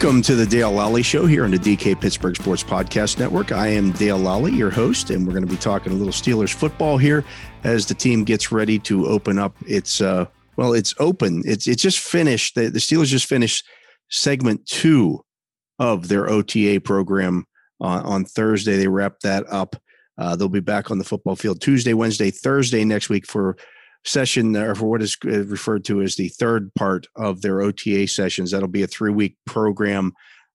Welcome to the Dale Lolley Show here on the DK Pittsburgh Sports Podcast Network. I am Dale Lolley, your host, and we're going to be talking a little Steelers football here as the team gets ready to open up its. Uh, well, it's open. It's it's just finished. The, the Steelers just finished segment two of their OTA program uh, on Thursday. They wrapped that up. Uh, they'll be back on the football field Tuesday, Wednesday, Thursday next week for session or for what is uh, referred to as the third part of their OTA sessions. That'll be a three week program,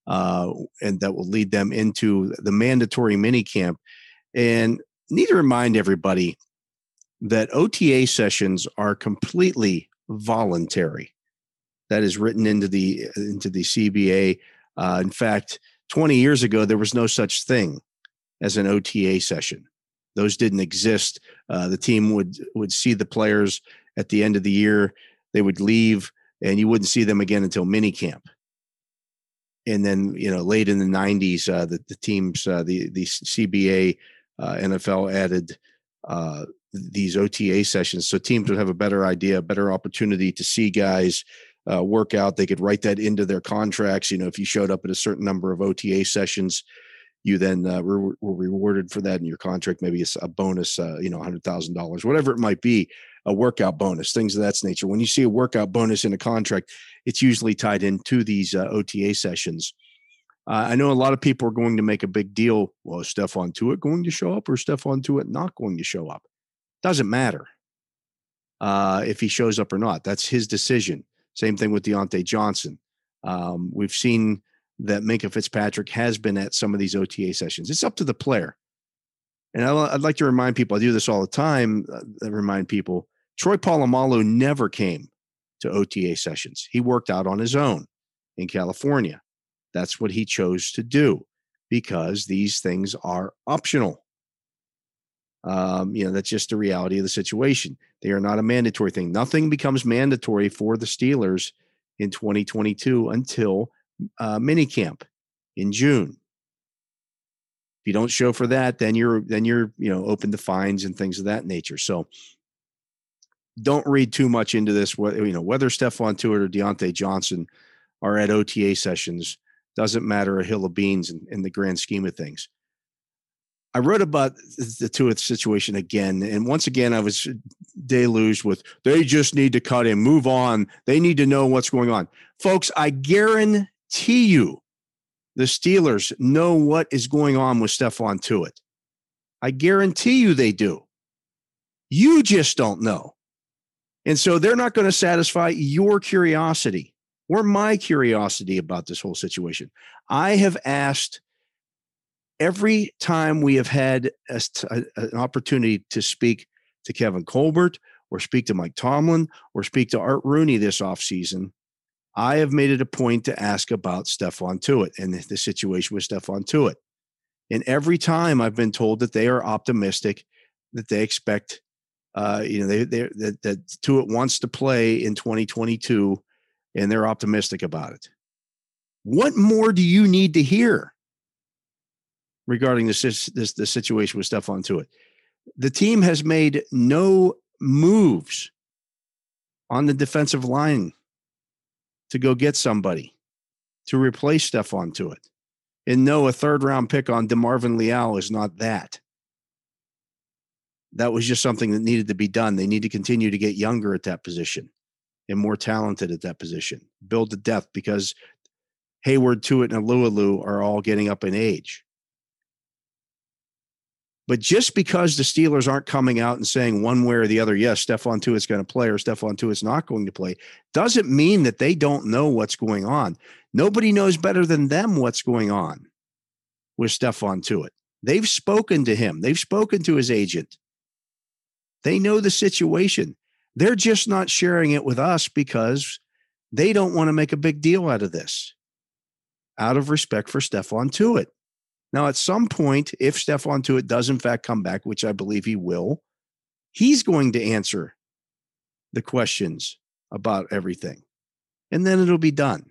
uh, and that will lead them into the mandatory mini camp. And need to remind everybody that OTA sessions are completely voluntary. That is written into the into the CBA. Uh, in fact, 20 years ago, there was no such thing as an OTA session. Those didn't exist. Uh, the team would would see the players at the end of the year. They would leave, and you wouldn't see them again until minicamp. And then, you know, late in the '90s, uh, the the teams, uh, the the CBA, uh, NFL added uh, these OTA sessions, so teams would have a better idea, better opportunity to see guys uh, work out. They could write that into their contracts. You know, if you showed up at a certain number of OTA sessions, you then uh, were, were, rewarded for that in your contract, maybe it's a bonus, uh, you know, hundred thousand dollars, whatever it might be, a workout bonus, things of that nature. When you see a workout bonus in a contract, it's usually tied into these uh, OTA sessions. Uh, I know a lot of people are going to make a big deal. Well, is Stephon Tuitt going to show up or Stephon Tuitt not going to show up? Doesn't matter uh, if he shows up or not. That's his decision. Same thing with Diontae Johnson. Um, we've seen that Minkah Fitzpatrick has been at some of these OTA sessions. It's up to the player. And I'd like to remind people, I do this all the time, uh, I remind people Troy Polamalu never came to OTA sessions. He worked out on his own in California. That's what he chose to do because these things are optional. Um, you know, that's just the reality of the situation. They are not a mandatory thing. Nothing becomes mandatory for the Steelers in 2022 until uh, mini camp in June. If you don't show for that, then you're then you're you know open to fines and things of that nature. So don't read too much into this. You know, whether Stephon Tuitt or Diontae Johnson are at OTA sessions doesn't matter a hill of beans in, in the grand scheme of things. I wrote about the Tuitt situation again, and once again, I was deluged with they just need to cut him, move on. They need to know what's going on, folks. I guarantee guarantee you the Steelers know what is going on with Stephon Tuitt. I guarantee you they do. You just don't know. And so they're not going to satisfy your curiosity or my curiosity about this whole situation. I have asked every time we have had a, a, an opportunity to speak to Kevin Colbert or speak to Mike Tomlin or speak to Art Rooney this offseason, I have made it a point to ask about Stephon Tuitt and the situation with Stephon Tuitt. And every time I've been told that they are optimistic, that they expect, uh, you know, they, they that, that Tuitt wants to play in 2022, and they're optimistic about it. What more do you need to hear regarding this this the situation with Stephon Tuitt? The team has made no moves on the defensive line to go get somebody to replace Stephon Tuitt. And no, a third round pick on DeMarvin Leal is not that. That was just something that needed to be done. They need to continue to get younger at that position and more talented at that position. Build to depth because Heyward, Tuitt, and Alualu are all getting up in age. But just because the Steelers aren't coming out and saying one way or the other, yes, Stephon Tuitt's going to play or Stephon Tuitt's not going to play, doesn't mean that they don't know what's going on. Nobody knows better than them what's going on with Stephon Tuitt. They've spoken to him, they've spoken to his agent. They know the situation. They're just not sharing it with us because they don't want to make a big deal out of this out of respect for Stephon Tuitt. Now, at some point, if Stephon Tuitt does in fact come back, which I believe he will, he's going to answer the questions about everything. And then it'll be done.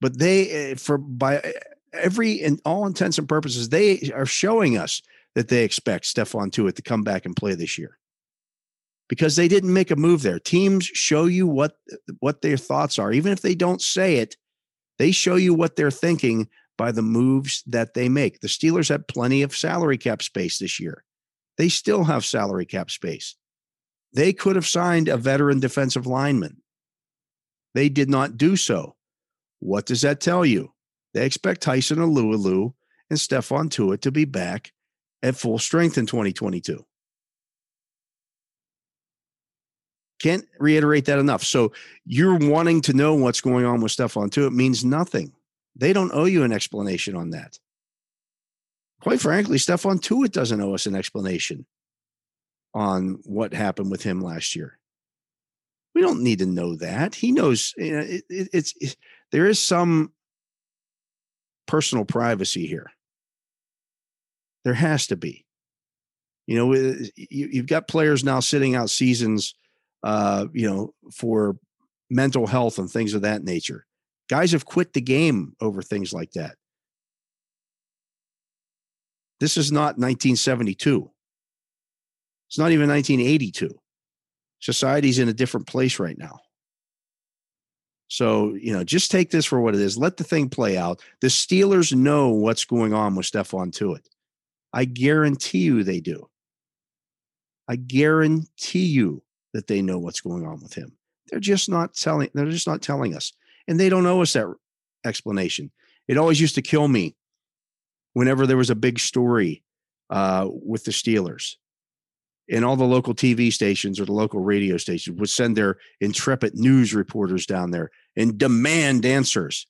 But they, eh, for by eh, every and all intents and purposes, they are showing us that they expect Stephon Tuitt to come back and play this year because they didn't make a move there. Teams show you what what their thoughts are, even if they don't say it They show you what they're thinking by the moves that they make. The Steelers had plenty of salary cap space this year. They still have salary cap space. They could have signed a veteran defensive lineman. They did not do so. What does that tell you? They expect Tyson Alualu and Stephon Tuitt to be back at full strength in 2022. Can't reiterate that enough. So you're wanting to know what's going on with Stephon Tuitt means nothing. They don't owe you an explanation on that. Quite frankly, Stephon Tuitt doesn't owe us an explanation on what happened with him last year. We don't need to know that. He knows you know, it, it, it's it, there is some personal privacy here. There has to be. You know, you, you've got players now sitting out seasons, uh, you know, for mental health and things of that nature. Guys have quit the game over things like that. This is not 1972. It's not even 1982. Society's in a different place right now. So, you know, just take this for what it is. Let the thing play out. The Steelers know what's going on with Stephon Tuitt. I guarantee you they do. I guarantee you that they know what's going on with him. They're just not telling they're just not telling us. And they don't owe us that explanation. It always used to kill me whenever there was a big story uh, with the Steelers. And all the local TV stations or the local radio stations would send their intrepid news reporters down there and demand answers.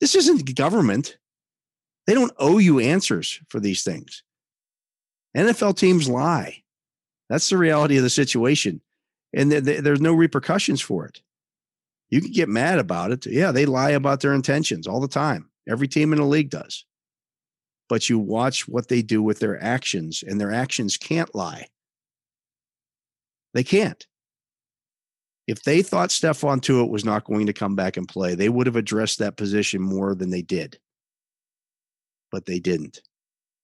This isn't government. They don't owe you answers for these things. NFL teams lie. That's the reality of the situation. And th- th- there's no repercussions for it. You can get mad about it. Yeah, they lie about their intentions all the time. Every team in the league does but you watch what they do with their actions, and their actions can't lie. They can't. If they thought Stephon Tuitt was not going to come back and play, they would have addressed that position more than they did. But they didn't.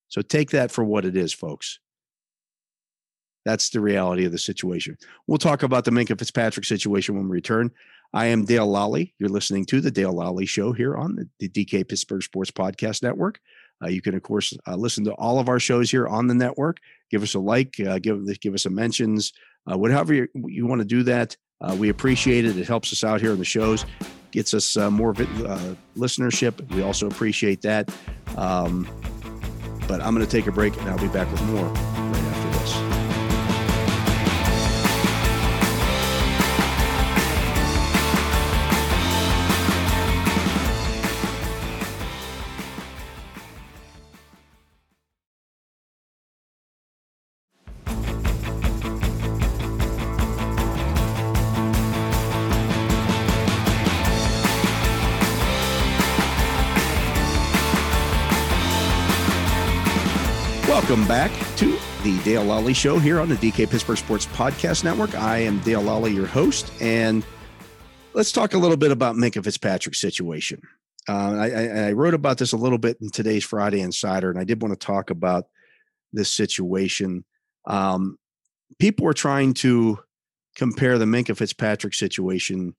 So take that for what it is, folks. That's the reality of the situation. We'll talk about the Minkah Fitzpatrick situation when we return. I am Dale Lolley. You're listening to the Dale Lolley Show here on the, the DK Pittsburgh Sports Podcast Network. Uh, you can, of course, uh, listen to all of our shows here on the network. Give us a like, uh, give give us some mentions, uh, whatever you, you want to do that. Uh, we appreciate it. It helps us out here on the shows, gets us uh, more listenership. We also appreciate that. Um, but I'm going to take a break, and I'll be back with more Welcome back to the Dale Lolley Show here on the DK Pittsburgh Sports Podcast Network. I am Dale Lolley, your host, and let's talk a little bit about Minkah Fitzpatrick's situation. Uh, I, I, wrote about this a little bit in today's Friday Insider, and I did want to talk about this situation. Um, people are trying to compare the Minkah Fitzpatrick situation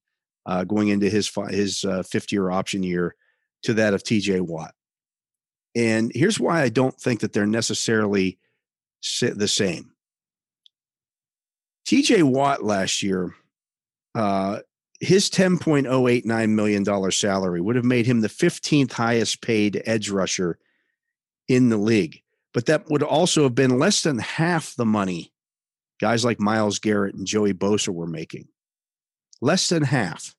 uh, going into his his uh, fifth year option year to that of TJ Watt. And here's why I don't think that they're necessarily the same. TJ Watt last year, uh, his $10.089 million salary would have made him the 15th highest paid edge rusher in the league. But that would also have been less than half the money guys like Myles Garrett and Joey Bosa were making. Less than half.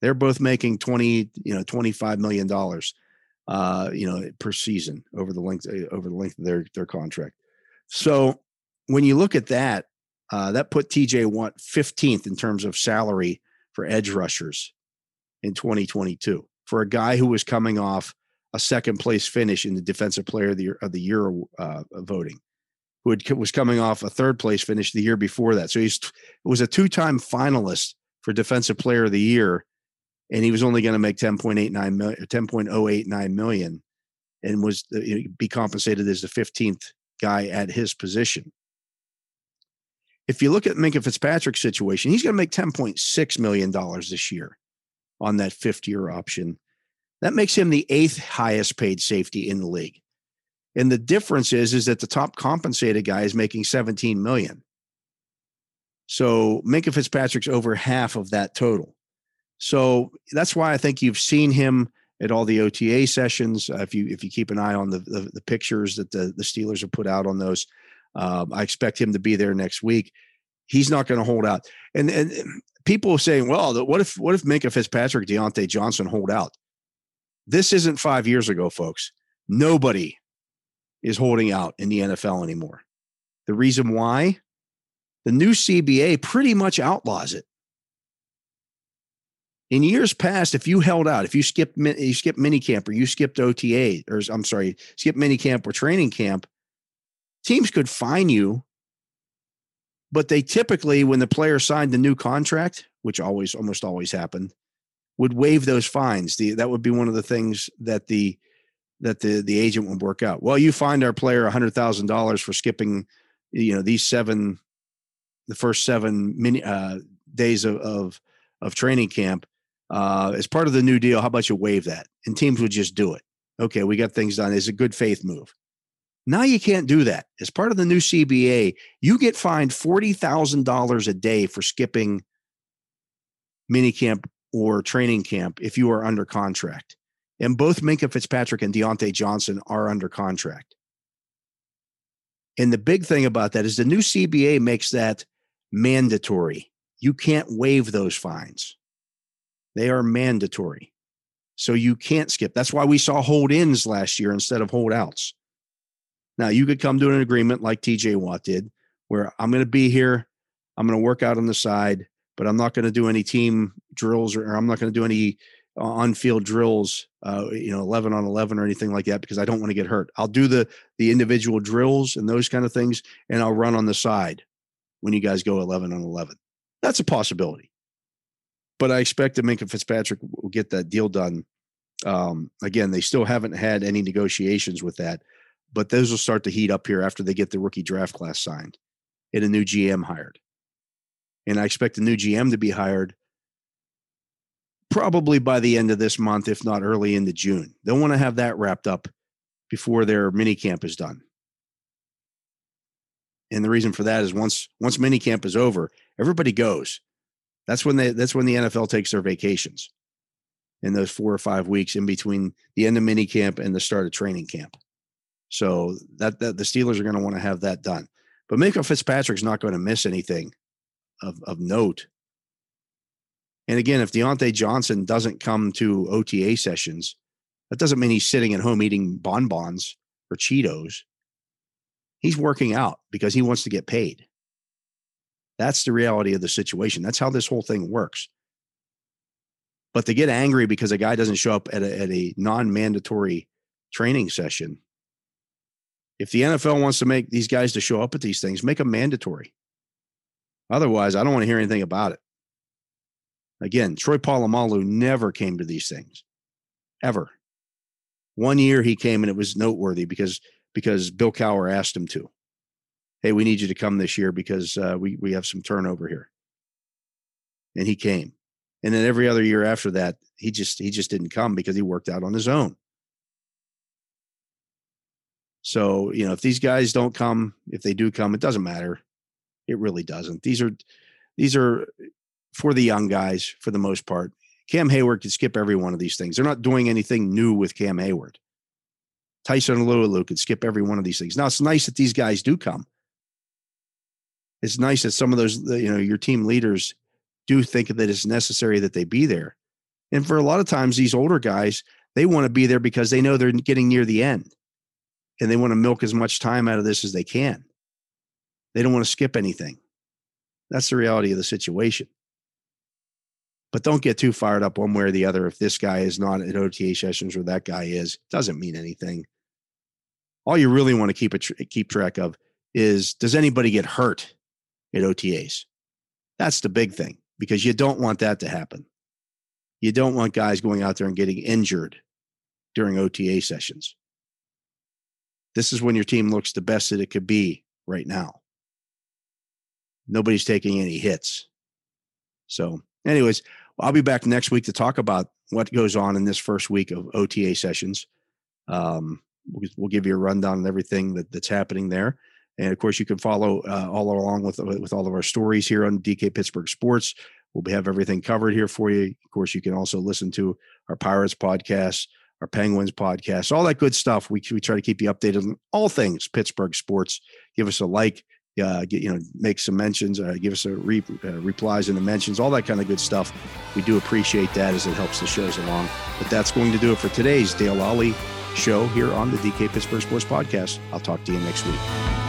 They're both making 20, you know, 25 million dollars uh, you know, per season over the length uh, over the length of their their contract. So when you look at that, uh, that put TJ Watt 15th in terms of salary for edge rushers in 2022 for a guy who was coming off a second place finish in the defensive player of the year, of the year uh, voting, who had, was coming off a third place finish the year before that. So he was a two time finalist for defensive player of the year and he was only going to make 10.89 million 10.089 million and was be compensated as the 15th guy at his position if you look at Minkah Fitzpatrick's situation, he's going to make $10.6 million this year on that fifth year option. That makes him the eighth highest paid safety in the league. And the difference is, is that the top compensated guy is making 17 million. So Minkah Fitzpatrick's over half of that total. So that's why I think you've seen him at all the OTA sessions. Uh, if you if you keep an eye on the the, the pictures that the the Steelers have put out on those, um, I expect him to be there next week. He's not going to hold out. And and people saying, well, what if what if Minkah Fitzpatrick, Diontae Johnson hold out? This isn't five years ago, folks. Nobody is holding out in the NFL anymore. The reason why the new CBA pretty much outlaws it. In years past, if you held out, if you skipped you skipped minicamp or you skipped OTA, or I'm sorry, skip minicamp or training camp, teams could fine you. But they typically, when the player signed the new contract, which always almost always happened, would waive those fines. The, that would be one of the things that the that the the agent would work out. Well, you find our player hundred thousand dollars for skipping, you know, these seven, the first seven mini uh, days of, of of training camp uh, as part of the new deal. How about you waive that? And teams would just do it. Okay, we got things done. It's a good faith move. Now you can't do that. As part of the new CBA, you get fined forty thousand dollars a day for skipping minicamp or training camp if you are under contract. And both Minkah Fitzpatrick and Diontae Johnson are under contract. And the big thing about that is the new CBA makes that mandatory. You can't waive those fines. They are mandatory. So you can't skip. That's why we saw hold ins last year instead of holdouts. Now, you could come to an agreement like TJ Watt did, where I'm going to be here, I'm going to work out on the side, but I'm not going to do any team drills or, or I'm not going to do any uh, on-field drills, uh, you know, 11 on 11 or anything like that because I don't want to get hurt. I'll do the the individual drills and those kind of things, and I'll run on the side when you guys go 11 on 11. That's a possibility. But I expect that Minkah Fitzpatrick will get that deal done. Um, again, they still haven't had any negotiations with that, but those will start to heat up here after they get the rookie draft class signed and a new GM hired. And I expect the new GM to be hired probably by the end of this month, if not early into June. They'll want to have that wrapped up before their mini camp is done. And the reason for that is once once mini camp is over, everybody goes. That's when they that's when the NFL takes their vacations in those four or five weeks in between the end of mini camp and the start of training camp. So that, that the Steelers are going to want to have that done. But Minkah Fitzpatrick's not going to miss anything of, of note and again, if Diontae Johnson doesn't come to OTA sessions, that doesn't mean he's sitting at home eating bonbons or Cheetos. He's working out because he wants to get paid. That's the reality of the situation. That's how this whole thing works. But to get angry because a guy doesn't show up at a, at a non mandatory training session, if the NFL wants to make these guys to show up at these things, make them mandatory. Otherwise, I don't want to hear anything about it. Again, Troy Polamalu never came to these things, ever. One year he came and it was noteworthy because because Bill Cowher asked him to. Hey, we need you to come this year because uh, we we have some turnover here. And he came, and then every other year after that, he just he just didn't come because he worked out on his own. So you know, if these guys don't come, if they do come, it doesn't matter. It really doesn't. These are these are for the young guys for the most part. Cam Heyward could skip every one of these things. They're not doing anything new with Cam Heyward. Tyson Alualu could skip every one of these things. Now it's nice that these guys do come. It's nice that some of those, you know, your team leaders do think that it's necessary that they be there. And for a lot of times, these older guys, they want to be there because they know they're getting near the end and they want to milk as much time out of this as they can. They don't want to skip anything. That's the reality of the situation but don't get too fired up one way or the other. If this guy is not at OTA sessions or that guy is, doesn't mean anything. All you really want to keep a tr- keep track of is does anybody get hurt at OTAs? That's the big thing because you don't want that to happen. You don't want guys going out there and getting injured during OTA sessions. This is when your team looks the best that it could be right now. Nobody's taking any hits. So, anyways, I'll be back next week to talk about what goes on in this first week of OTA sessions. Um, we'll, give you a rundown on everything that, that's happening there. And of course, you can follow uh, all along with with all of our stories here on DK Pittsburgh Sports. We'll have everything covered here for you. Of course, you can also listen to our Pirates podcast, our Penguins podcast, all that good stuff. We, we try to keep you updated on all things Pittsburgh sports. Give us a like, uh, get you know, make some mentions, uh, give us a re, uh, replies and the mentions, all that kind of good stuff. We do appreciate that as it helps the shows along. But that's going to do it for today's Dale Lolley show here on the DK Pittsburgh Sports Podcast. I'll talk to you next week.